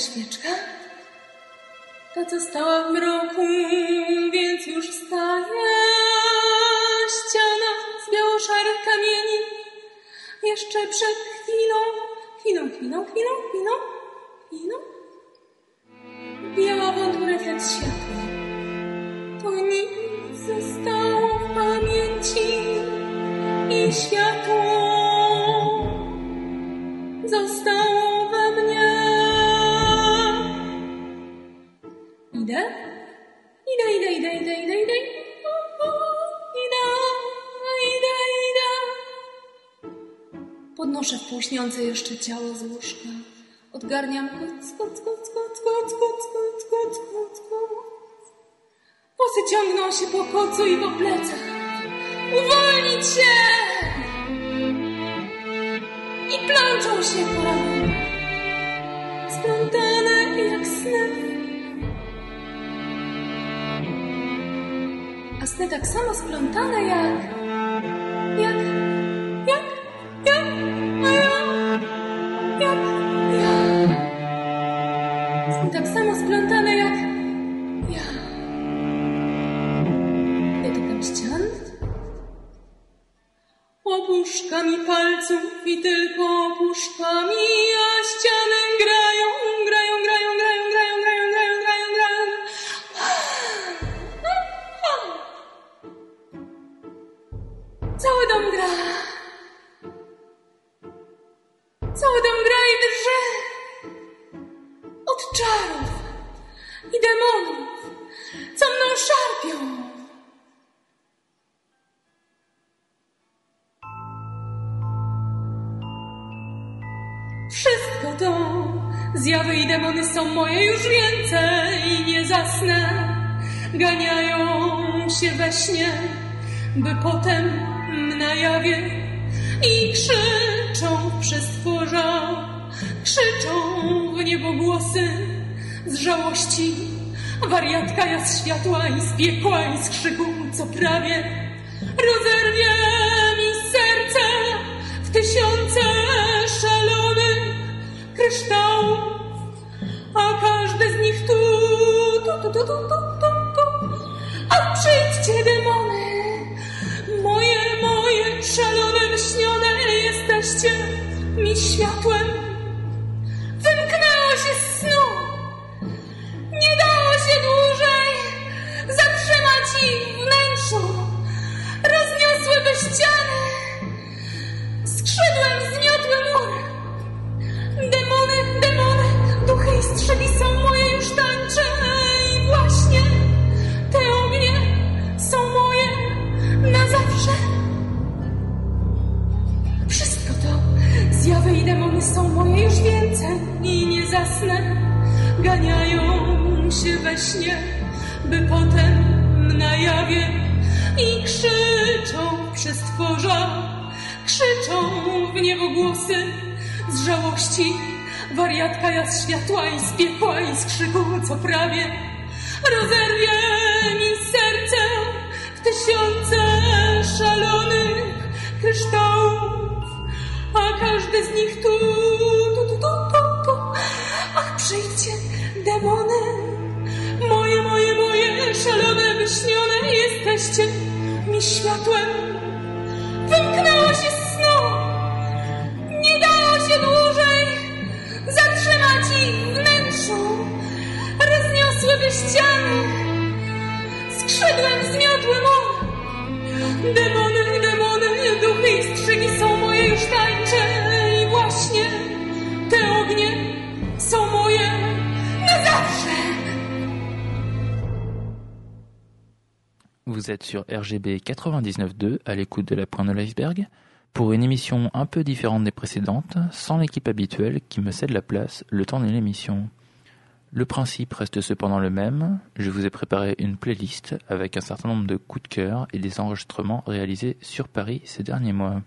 świeczkę. Jeszcze ciało z łóżka. Odgarniam koc, koc, koc, koc, koc, koc, koc, koc, koc, koc. Włosy ciągną się po kocu i po plecach. Uwolnić się! I plączą się po ramionach. Splątane jak sny. A sny tak samo splątane. Jak... puszkami palców i tylko puszkami, a ścianę gra. Ganiają się we śnie, by potem na jawie i krzyczą w przestworza, krzyczą w niebo głosy z żałości. Wariatka ja z światła i z piekła i z krzyku, co prawie rozerwie mi serce w tysiące szalonych kryształów, a każdy z nich tu, tu, tu, tu, tu, tu. 你命学问 we śnie, by potem na jawie i krzyczą przez tworza, krzyczą w niebo głosy z żałości. Wariatka ja z światła i z piekła i z krzyku, co prawie rozerwie mi serce w tysiące szalonych kryształów, a każdy z nich tu, szalone, wyśnione jesteście mi światłem. Wymknęło się z snu, nie dało się dłużej zatrzymać ich wnętrzu. Rozniosłyby ściany, skrzydłem zmiotły mur. Demony, demony, duchy i strzygi są moje już tańcze i właśnie Vous êtes sur RGB 99.2 à l'écoute de la pointe de l'iceberg pour une émission un peu différente des précédentes, sans l'équipe habituelle qui me cède la place le temps de l'émission. Le principe reste cependant le même, je vous ai préparé une playlist avec un certain nombre de coups de cœur et des enregistrements réalisés sur Paris ces derniers mois.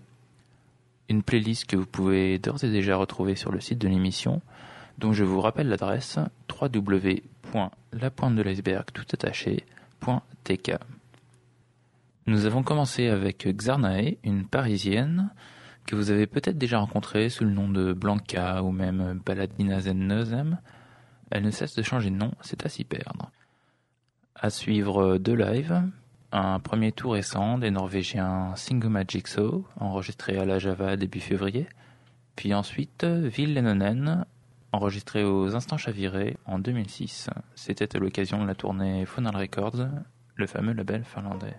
Une playlist que vous pouvez d'ores et déjà retrouver sur le site de l'émission, dont je vous rappelle l'adresse www.lapointe-de-l'iceberg.tk. Nous avons commencé avec Xarnae, une parisienne que vous avez peut-être déjà rencontrée sous le nom de Blanca ou même Baladina Zenneusem, elle ne cesse de changer de nom, c'est à s'y perdre. À suivre deux lives, un premier tout récent des Norvégiens Singoma Jigsaw, enregistré à la Java début février, puis ensuite Ville enregistré aux Instants Chavirés en 2006. C'était à l'occasion de la tournée Phonal Records, le fameux label finlandais.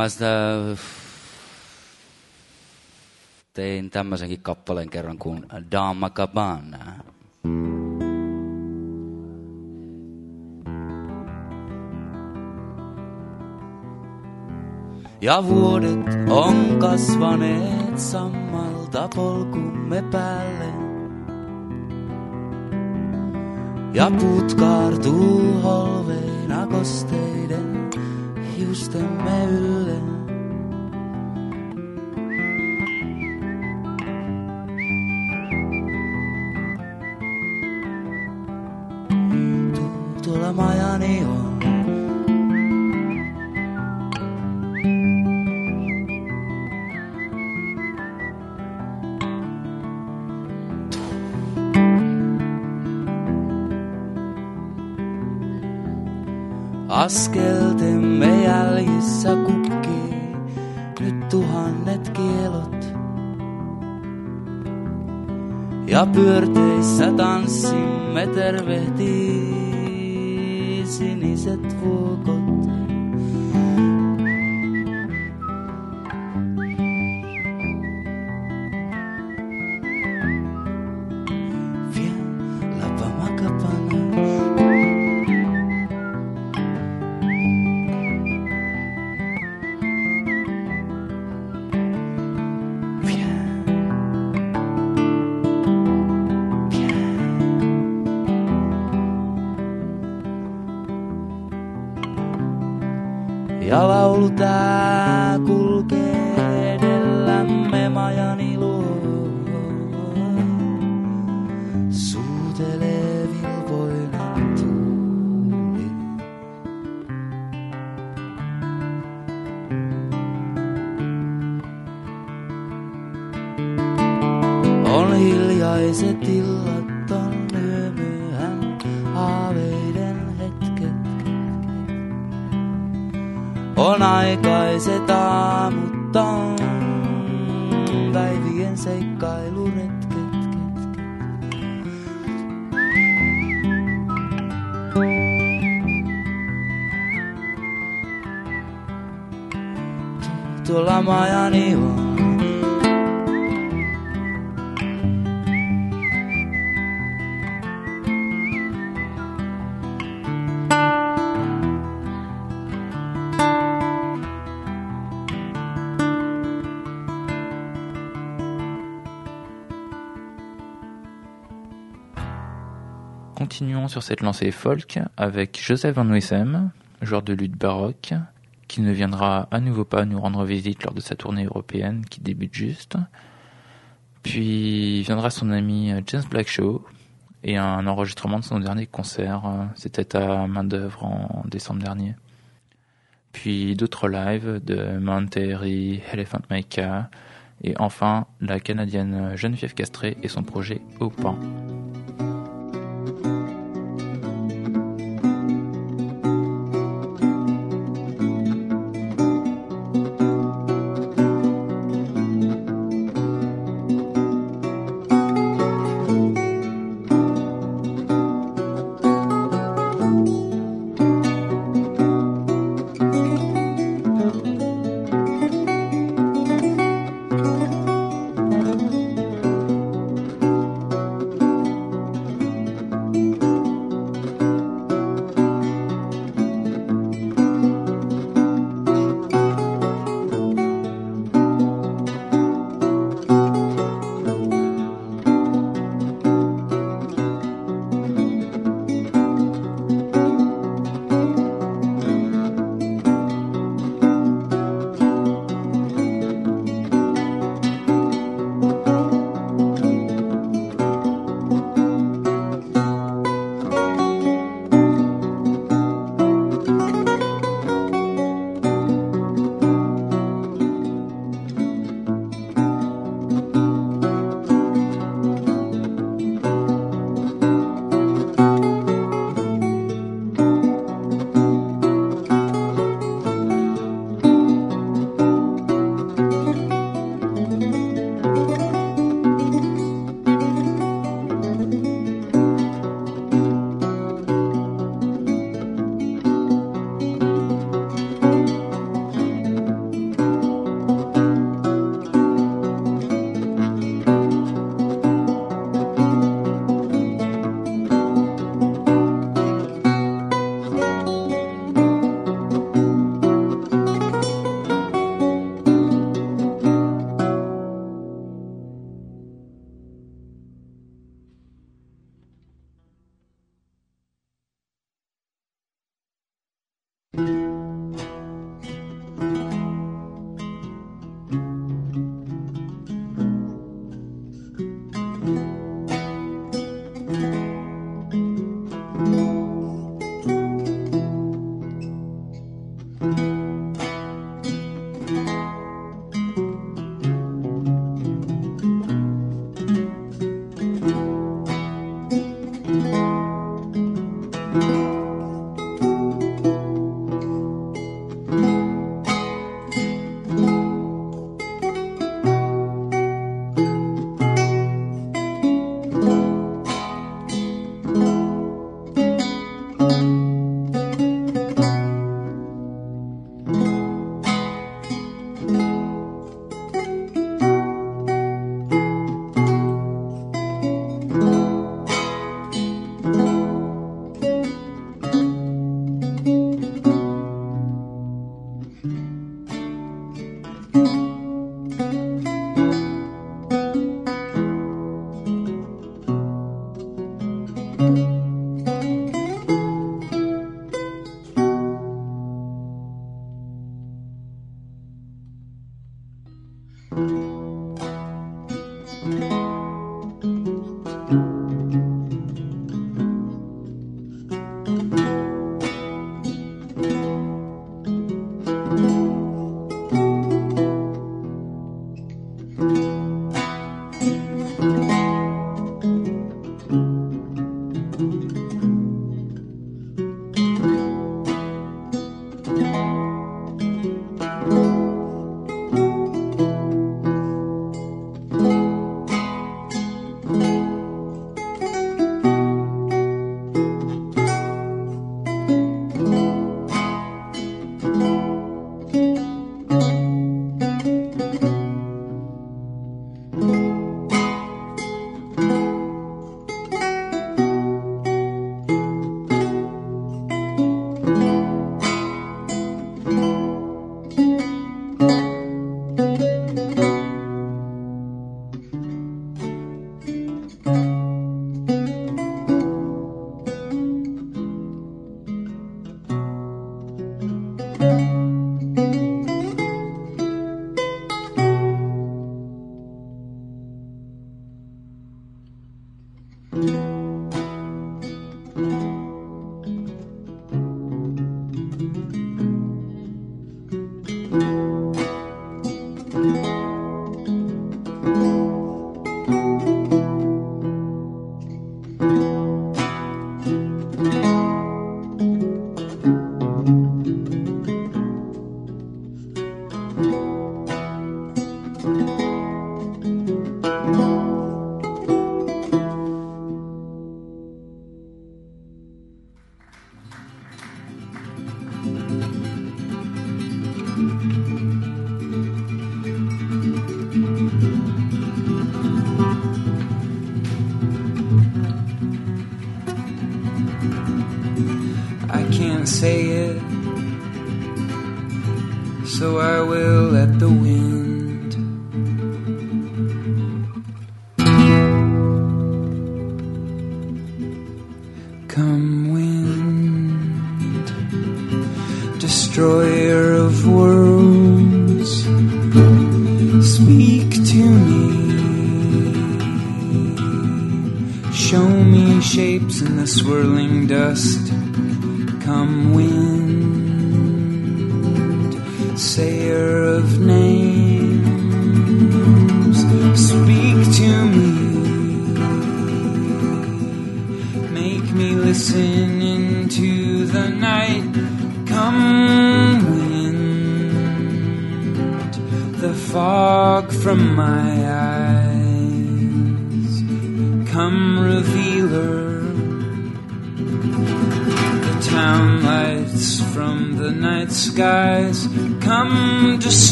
Mä sitä tein tämmöisenkin kappaleen kerran kuin Dama Cabana. Ja vuodet on kasvaneet sammalta polkumme päälle. Ja puut kaartuu holveina kosteiden hiustemme ylle. neon. Askeltemme jäljissä kukkii nyt tuhannet kielot. Ja pyörteissä tanssimme tervehtiin. sinizat vugo Sur cette lancée folk avec Joseph Van Wissem, joueur de lutte baroque, qui ne viendra à nouveau pas nous rendre visite lors de sa tournée européenne qui débute juste. Puis viendra son ami James Blackshaw et un enregistrement de son dernier concert. C'était à main d'œuvre en décembre dernier. Puis d'autres lives de Mount Elephant Maker et enfin la canadienne Geneviève Castré et son projet Au Pan.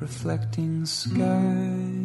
reflecting sky.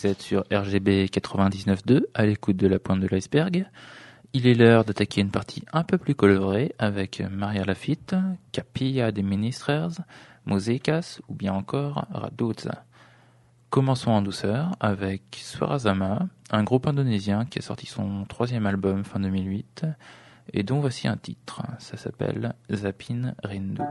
Vous êtes sur RGB 99.2 à l'écoute de la pointe de l'iceberg. Il est l'heure d'attaquer une partie un peu plus colorée avec Maria Lafitte, Capilla de Ministres, Mosecas ou bien encore Raduzza. Commençons en douceur avec Swarazama, un groupe indonésien qui a sorti son troisième album fin 2008 et dont voici un titre. Ça s'appelle Zapin Rindu.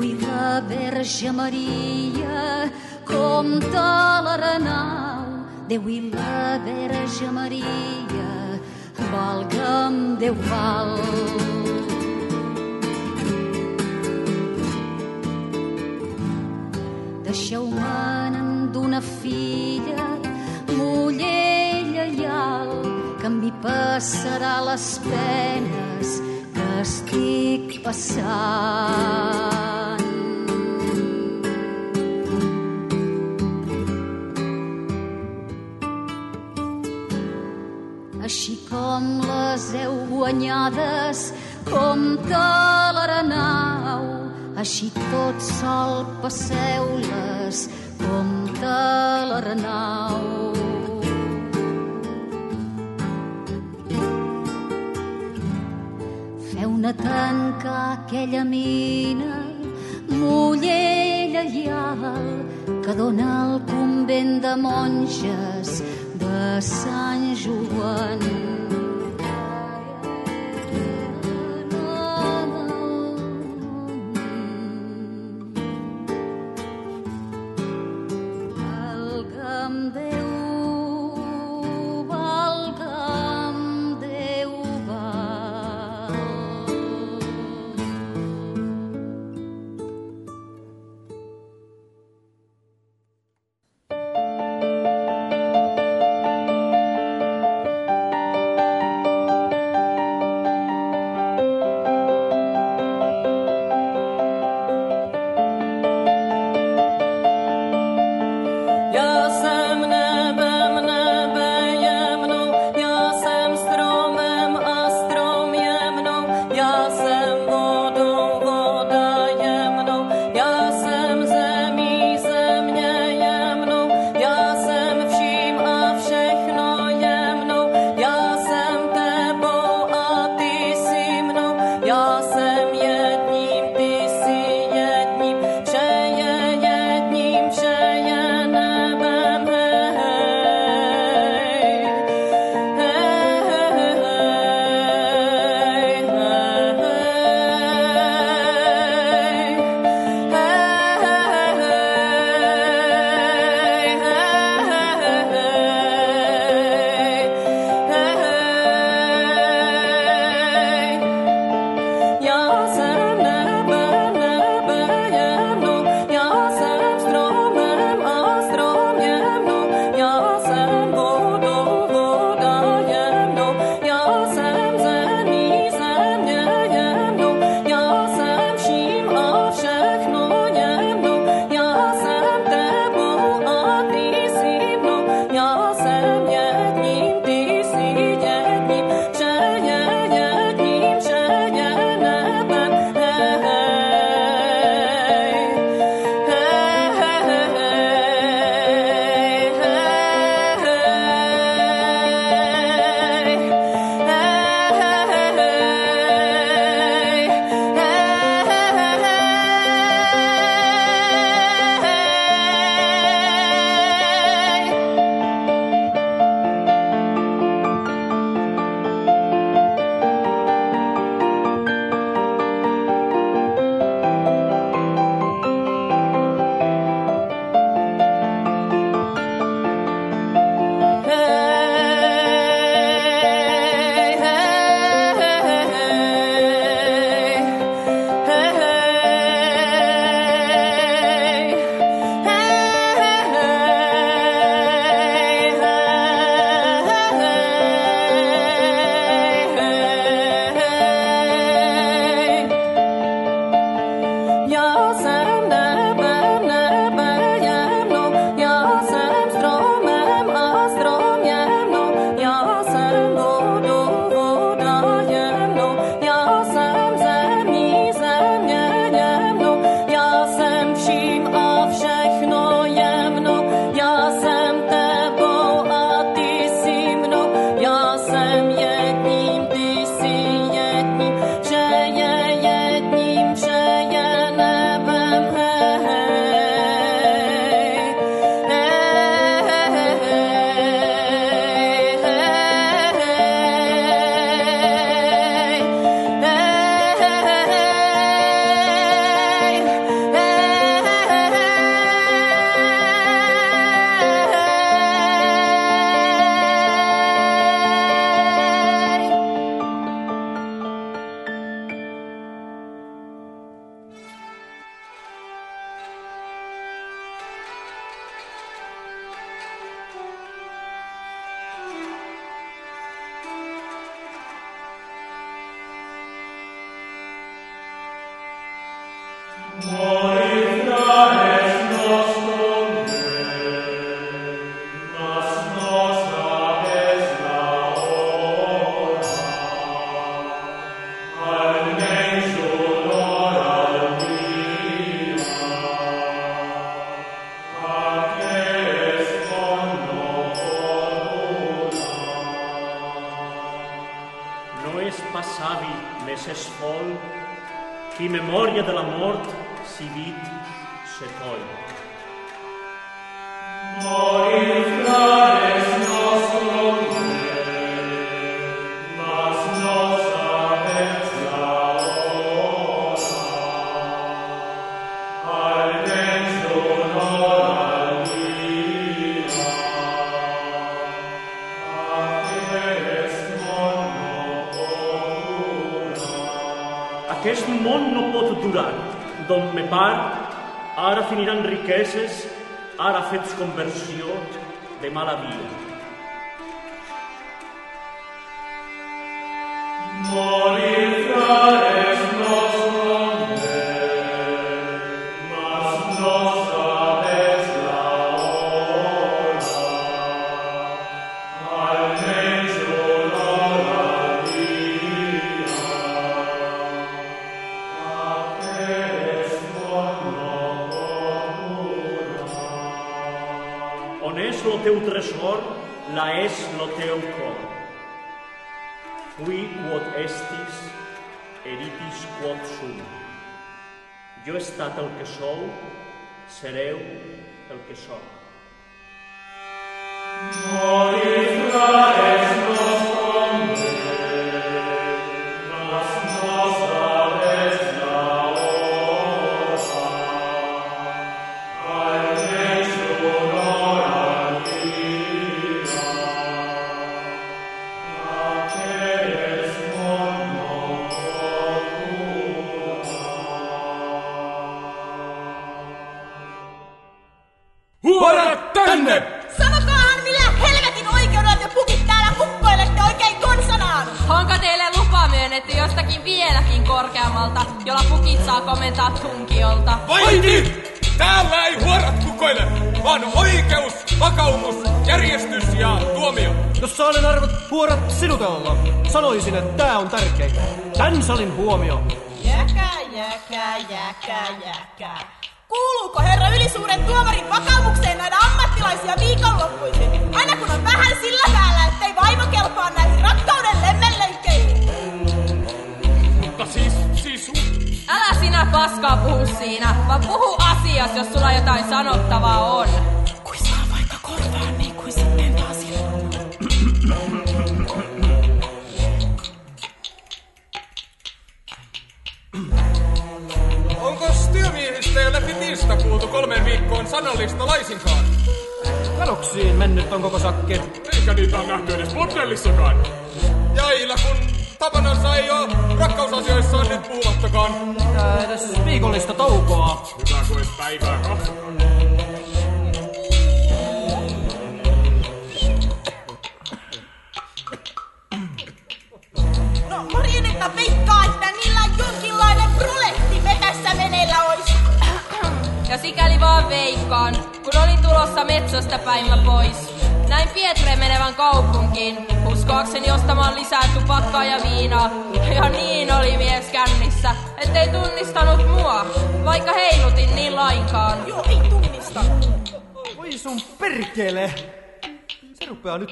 La Verge Maria, compta l'Arenau. Déu i la Verge Maria, valga'm Déu val. Deixeu-me'n d'una filla, muller lleial, que mi passarà les penes que estic passant. Com les heu guanyades, compta l'Arenau, així tot sol passeu-les, compta l'Arenau. Feu-ne tancar aquella mina, muller lleial, que dona al convent de monges de Sant Joan. Fitzcumberland.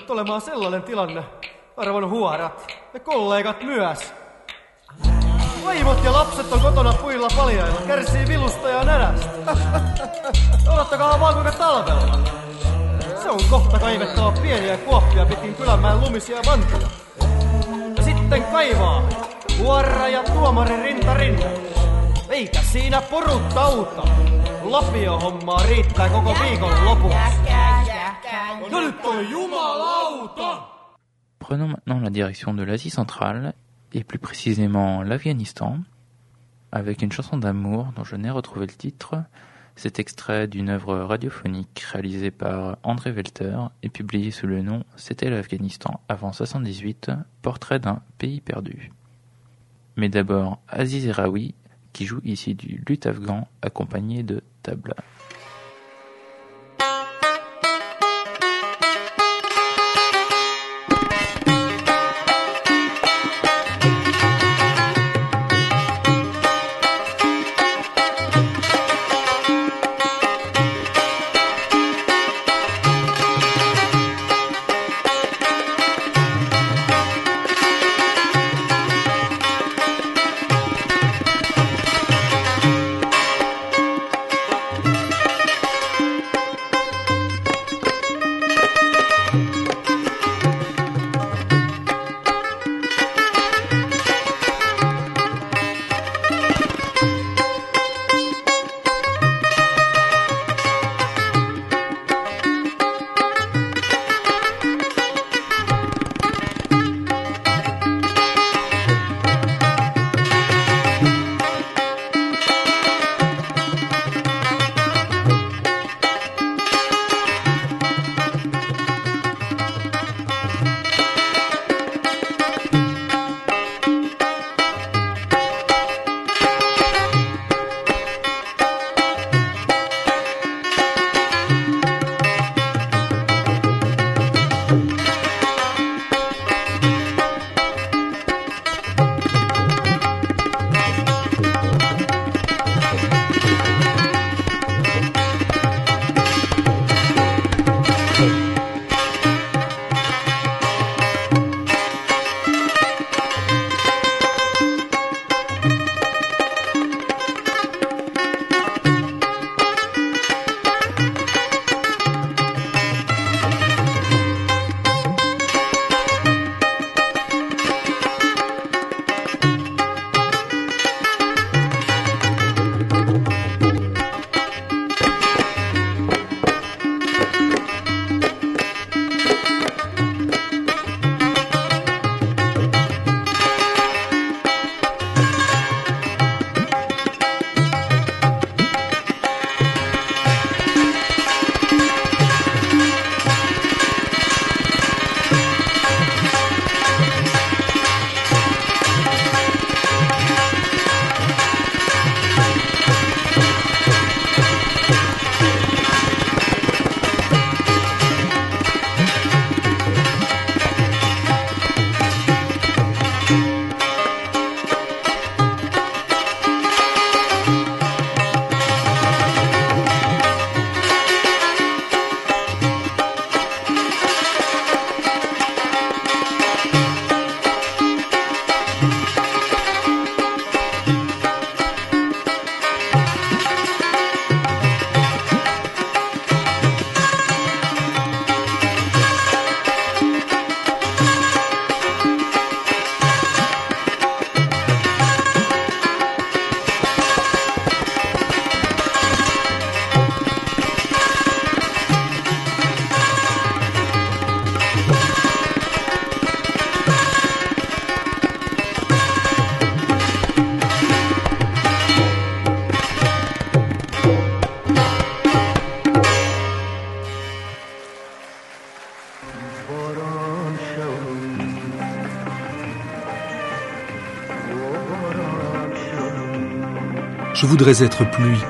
sattunut olemaan sellainen tilanne, arvon huorat ja kollegat myös. Vaimot ja lapset on kotona puilla paljailla, kärsii vilusta ja nälästä. Odottakaa vaan kuinka talvella. Se on kohta kaivettava pieniä kuoppia pitkin kylämään lumisia vantoja. Ja sitten kaivaa huora ja tuomari rinta rinta. Eikä siinä poruttauta. Lapio hommaa riittää koko viikon lopuksi. Prenons maintenant la direction de l'Asie centrale, et plus précisément l'Afghanistan, avec une chanson d'amour dont je n'ai retrouvé le titre. Cet extrait d'une œuvre radiophonique réalisée par André Velter et publiée sous le nom C'était l'Afghanistan avant 78, portrait d'un pays perdu. Mais d'abord Aziz Erawi qui joue ici du luth afghan accompagné de tabla. Je voudrais être pluie.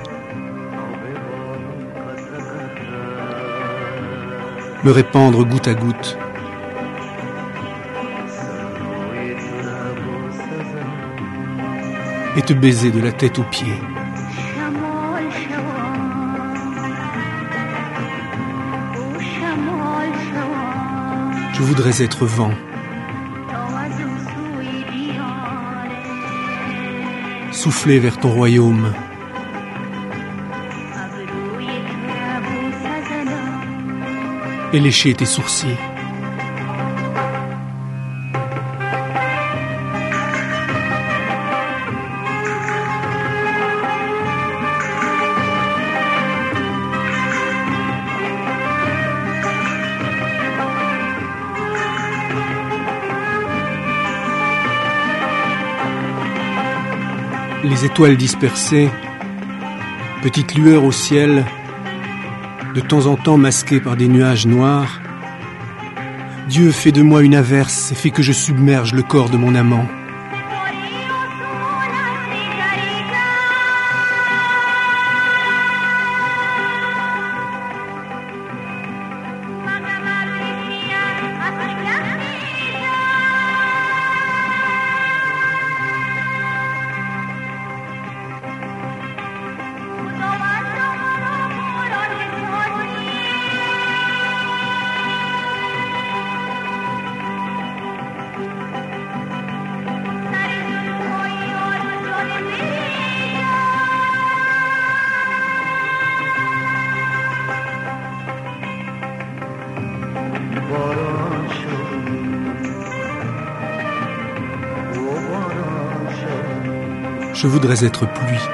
Me répandre goutte à goutte. Et te baiser de la tête aux pieds. Je voudrais être vent. Souffler vers ton royaume. Et lécher tes sourcils. Les étoiles dispersées, petites lueurs au ciel, de temps en temps masquées par des nuages noirs. Dieu fait de moi une averse et fait que je submerge le corps de mon amant. Voudrais être pluie.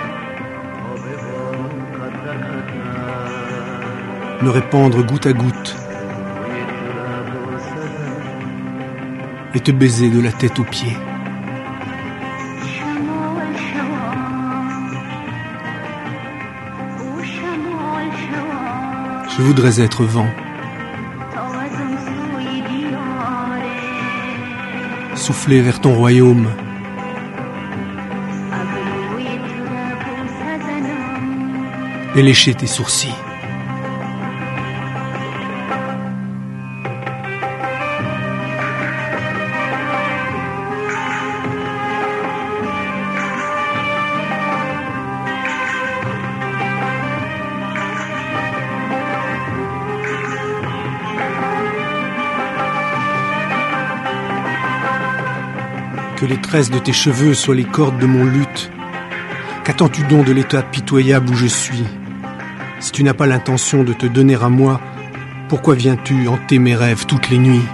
Me répandre goutte à goutte. Et te baiser de la tête aux pieds. Je voudrais être vent. Souffler vers ton royaume. Et tes sourcils. Que les tresses de tes cheveux soient les cordes de mon luth. Qu'attends-tu donc de l'état pitoyable où je suis? Si tu n'as pas l'intention de te donner à moi, pourquoi viens-tu hanter mes rêves toutes les nuits?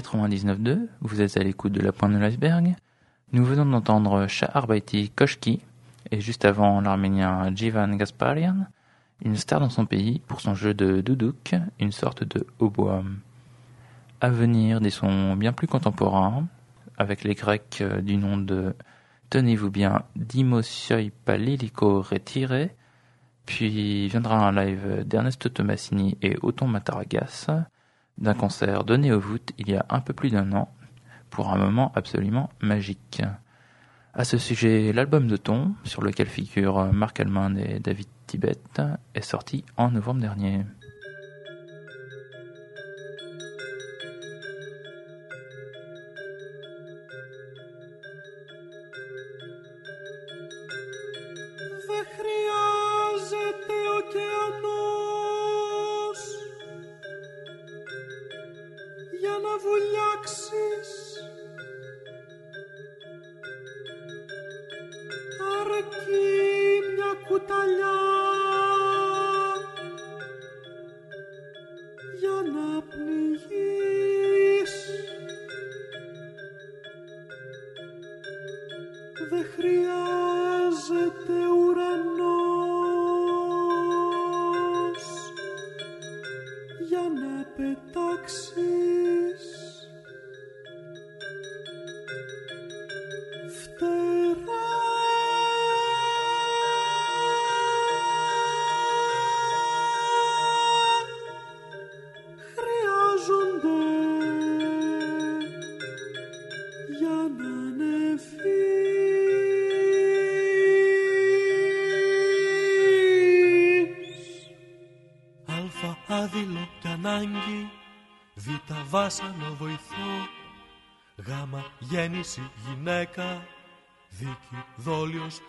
99.2, vous êtes à l'écoute de la pointe de l'iceberg. Nous venons d'entendre Shah Arbaiti Koshki et juste avant l'arménien Jivan Gasparian, une star dans son pays pour son jeu de doudouk, une sorte de hautbois. À venir des sons bien plus contemporains, avec les Grecs euh, du nom de, tenez-vous bien, Dimosioi Paliliko Retiré, puis viendra un live d'Ernesto Tomasini et Othon Mataragas, d'un concert donné au voûte il y a un peu plus d'un an, pour un moment absolument magique. À ce sujet, l'album de Ton, sur lequel figurent Marc Almond et David Tibet, est sorti en novembre dernier.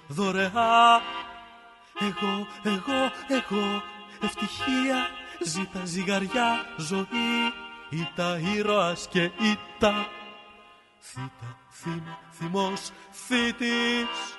Δωρεά. Εγώ, εγώ, εγώ, ευτυχία, ζήτα ζυγαριά, ζωή, Ήτα ήρωας και ήτα, θήτα, θύμα, θυμός, θήτης.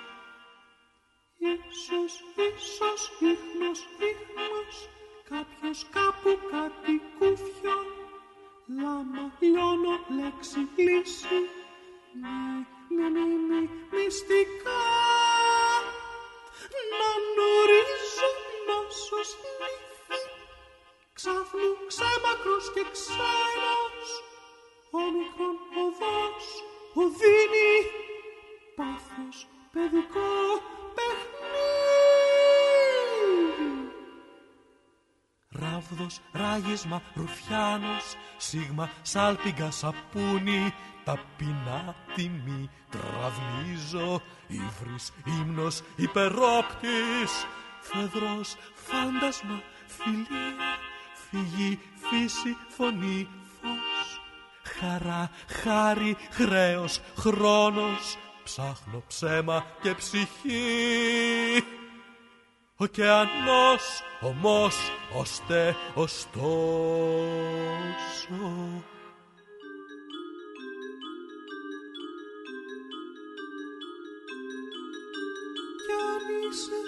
Σάλπιγγα, σαπούνι, ταπεινά τιμή, τραυλίζω, ύβρις, ύμνος, υπερόπτης, φεδρός, φάντασμα, φιλία, φυγή, φύση, φωνή, φως, χαρά, χάρη, χρέος, χρόνος, ψάχνω ψέμα και ψυχή. Ωκεανός, ομός, οστέ, ωστόσο. pieces.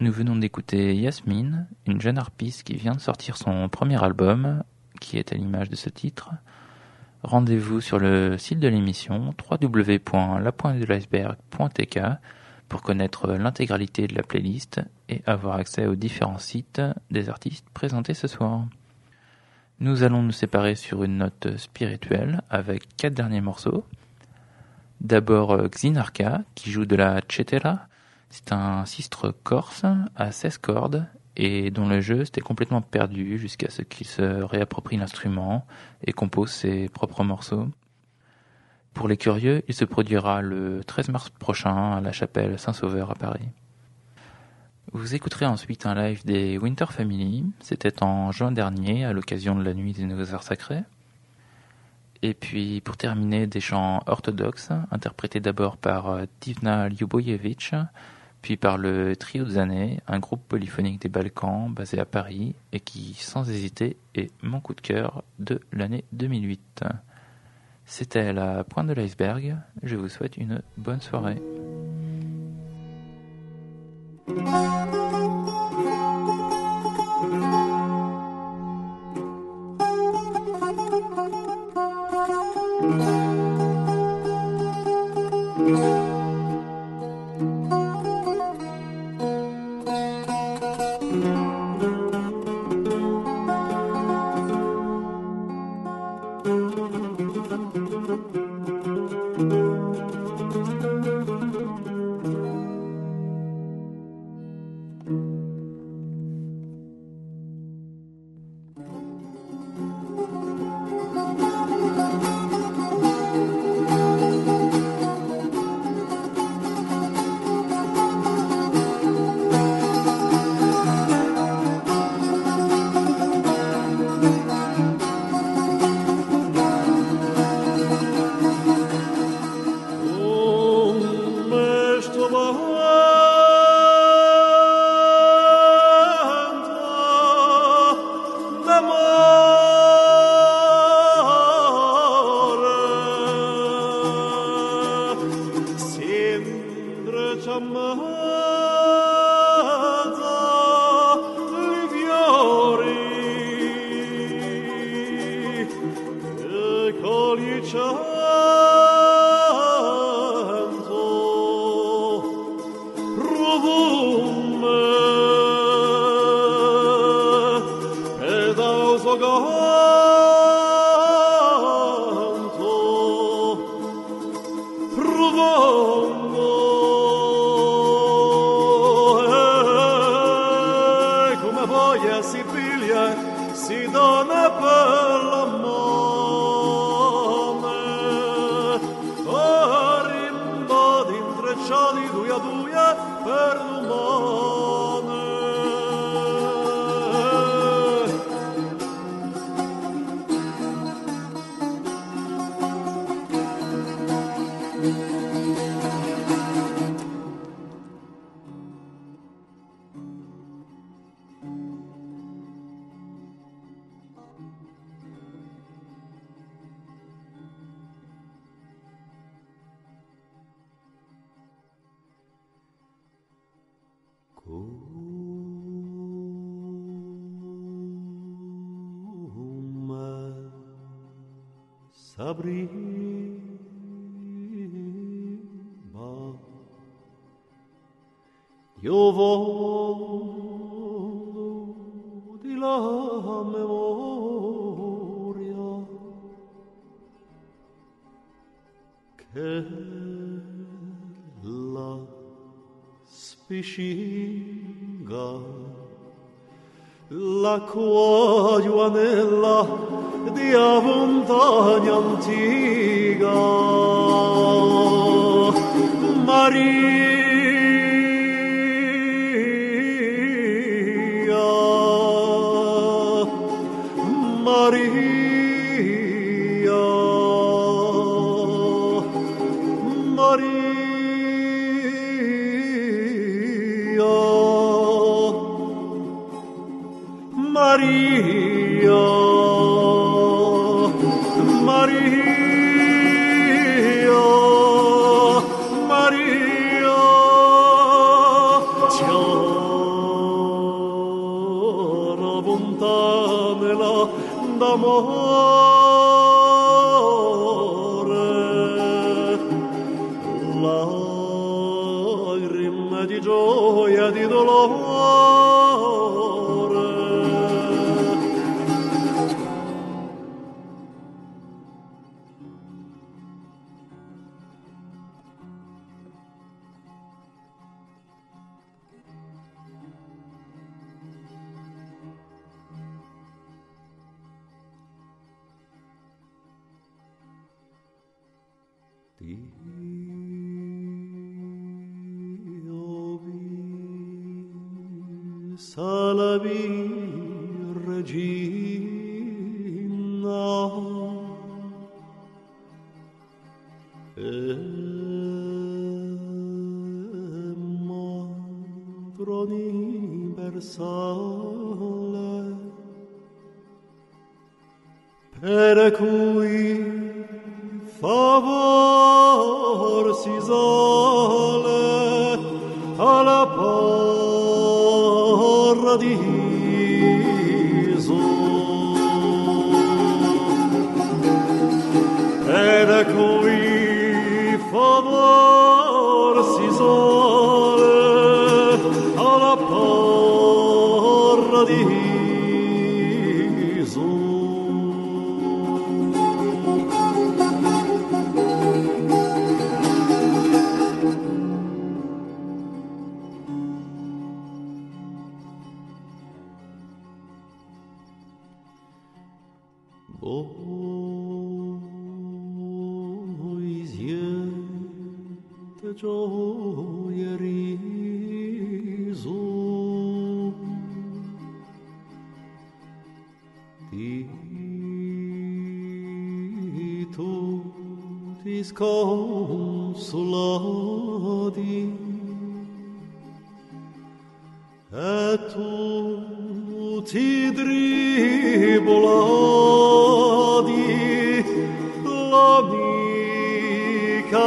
Nous venons d'écouter Yasmine, une jeune harpiste qui vient de sortir son premier album, qui est à l'image de ce titre. Rendez-vous sur le site de l'émission www.lapointedeliceberg.tk pour connaître l'intégralité de la playlist et avoir accès aux différents sites des artistes présentés ce soir. Nous allons nous séparer sur une note spirituelle avec quatre derniers morceaux. D'abord euh, Xinarca qui joue de la cetera. C'est un sistre corse à 16 cordes et dont le jeu s'était complètement perdu jusqu'à ce qu'il se réapproprie l'instrument et compose ses propres morceaux. Pour les curieux, il se produira le 13 mars prochain à la chapelle Saint-Sauveur à Paris. Vous écouterez ensuite un live des Winter Family. C'était en juin dernier à l'occasion de la nuit des Nouveaux Arts Sacrés. Et puis pour terminer, des chants orthodoxes, interprétés d'abord par euh, Divna Ljubojevic, puis par le Trio des années, un groupe polyphonique des Balkans basé à Paris et qui, sans hésiter, est mon coup de cœur de l'année 2008. C'était la pointe de l'iceberg, je vous souhaite une bonne soirée. صبری با یو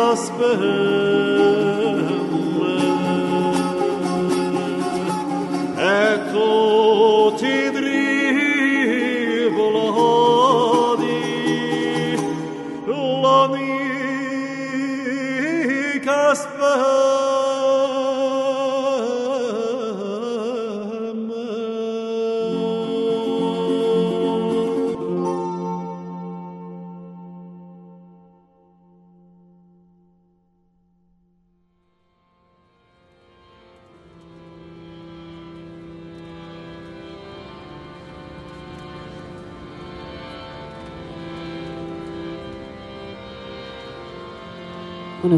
gospel.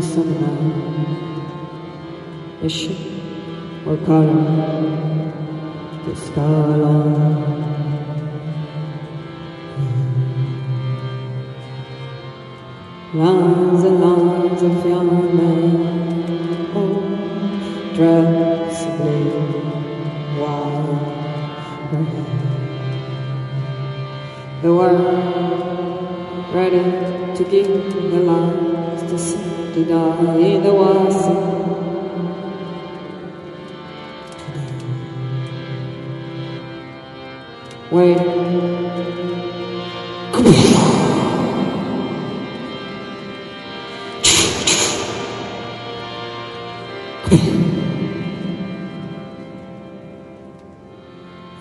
sanana ishi wakara tiskala Lines and lines of young men, oh, dress blue, wild red. The world ready to give the light justice, Come here.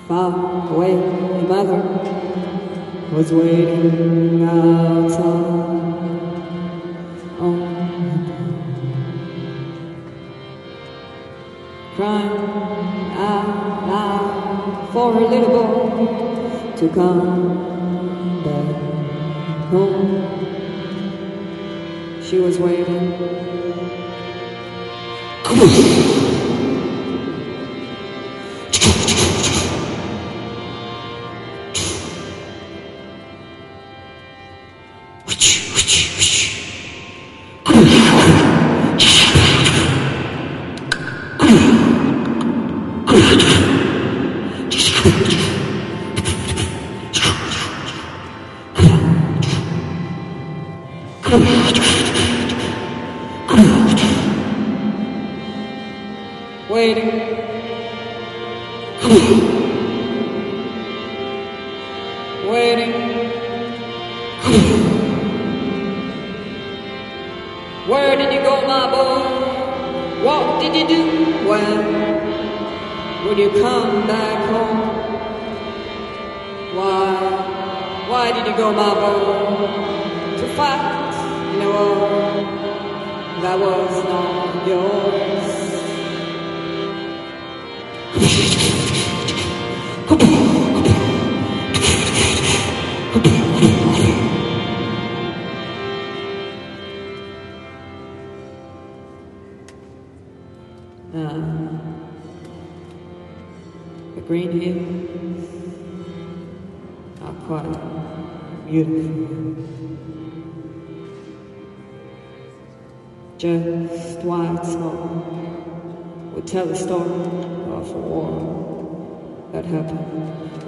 Far away, my mother was waiting. Come back home. She was waiting.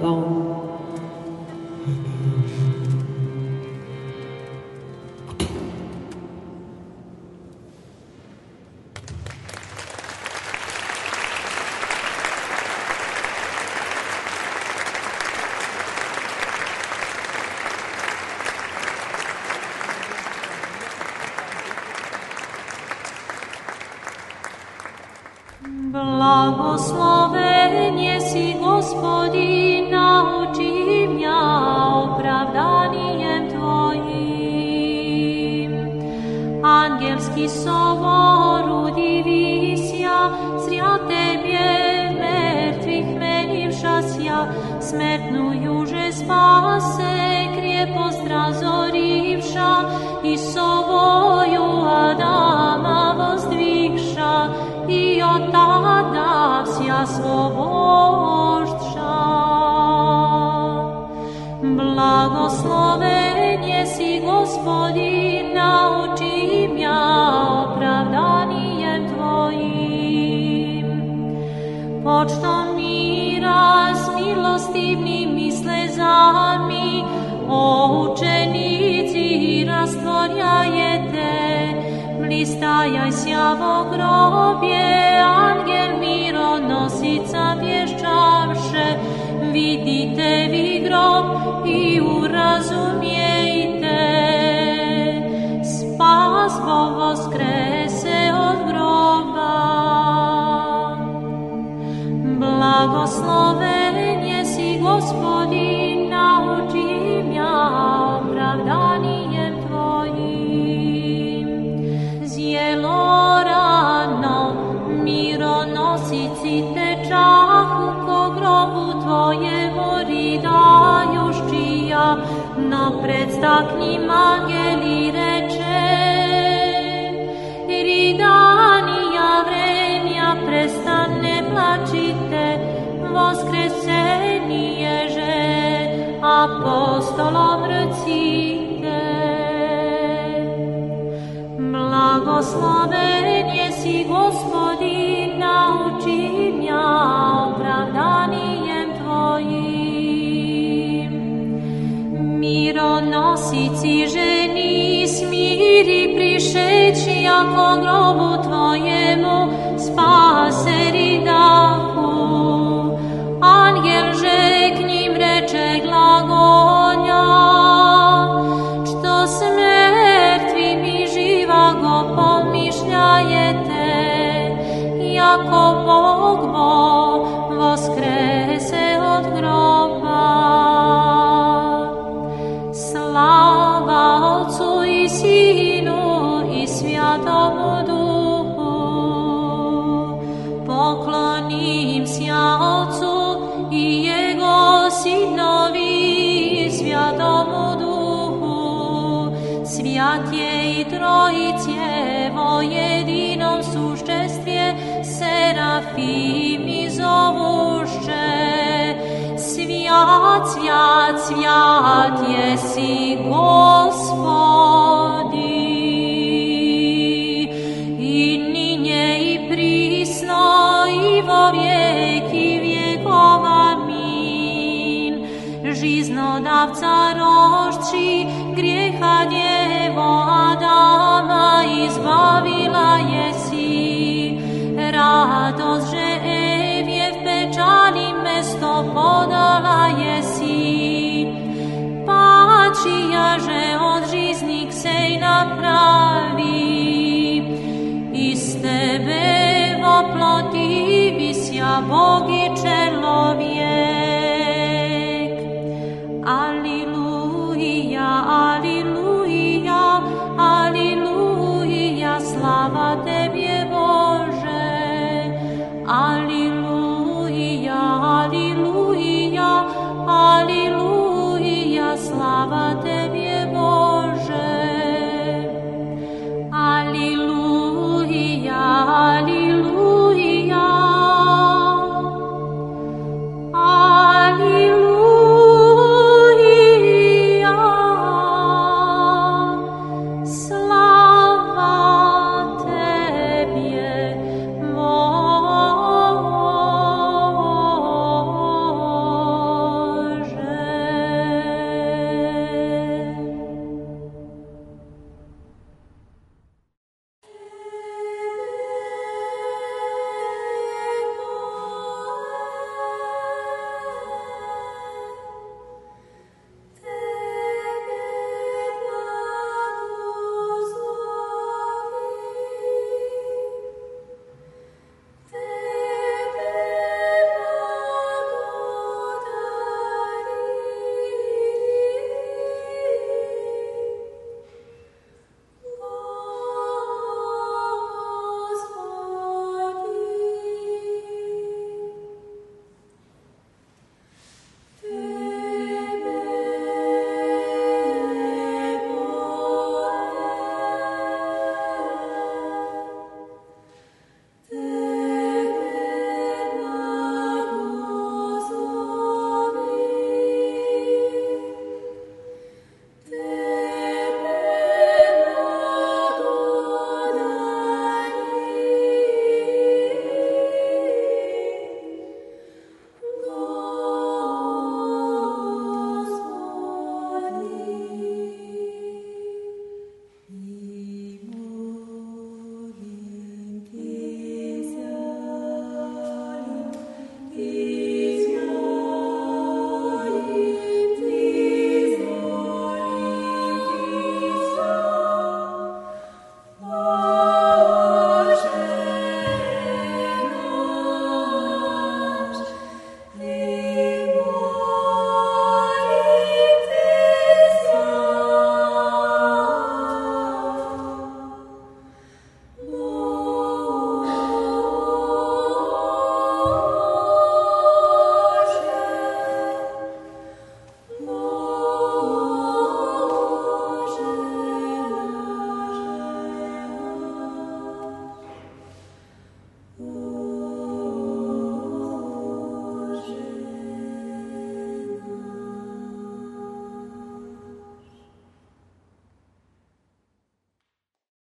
không vo vieky viekov. Amin. Žiznodavca roštří griecha devo Adama i zbavila jesi. Radost, že Evie v pečali mesto podala jesi. Pačija, že od žiznik sej napravi, Tá amor.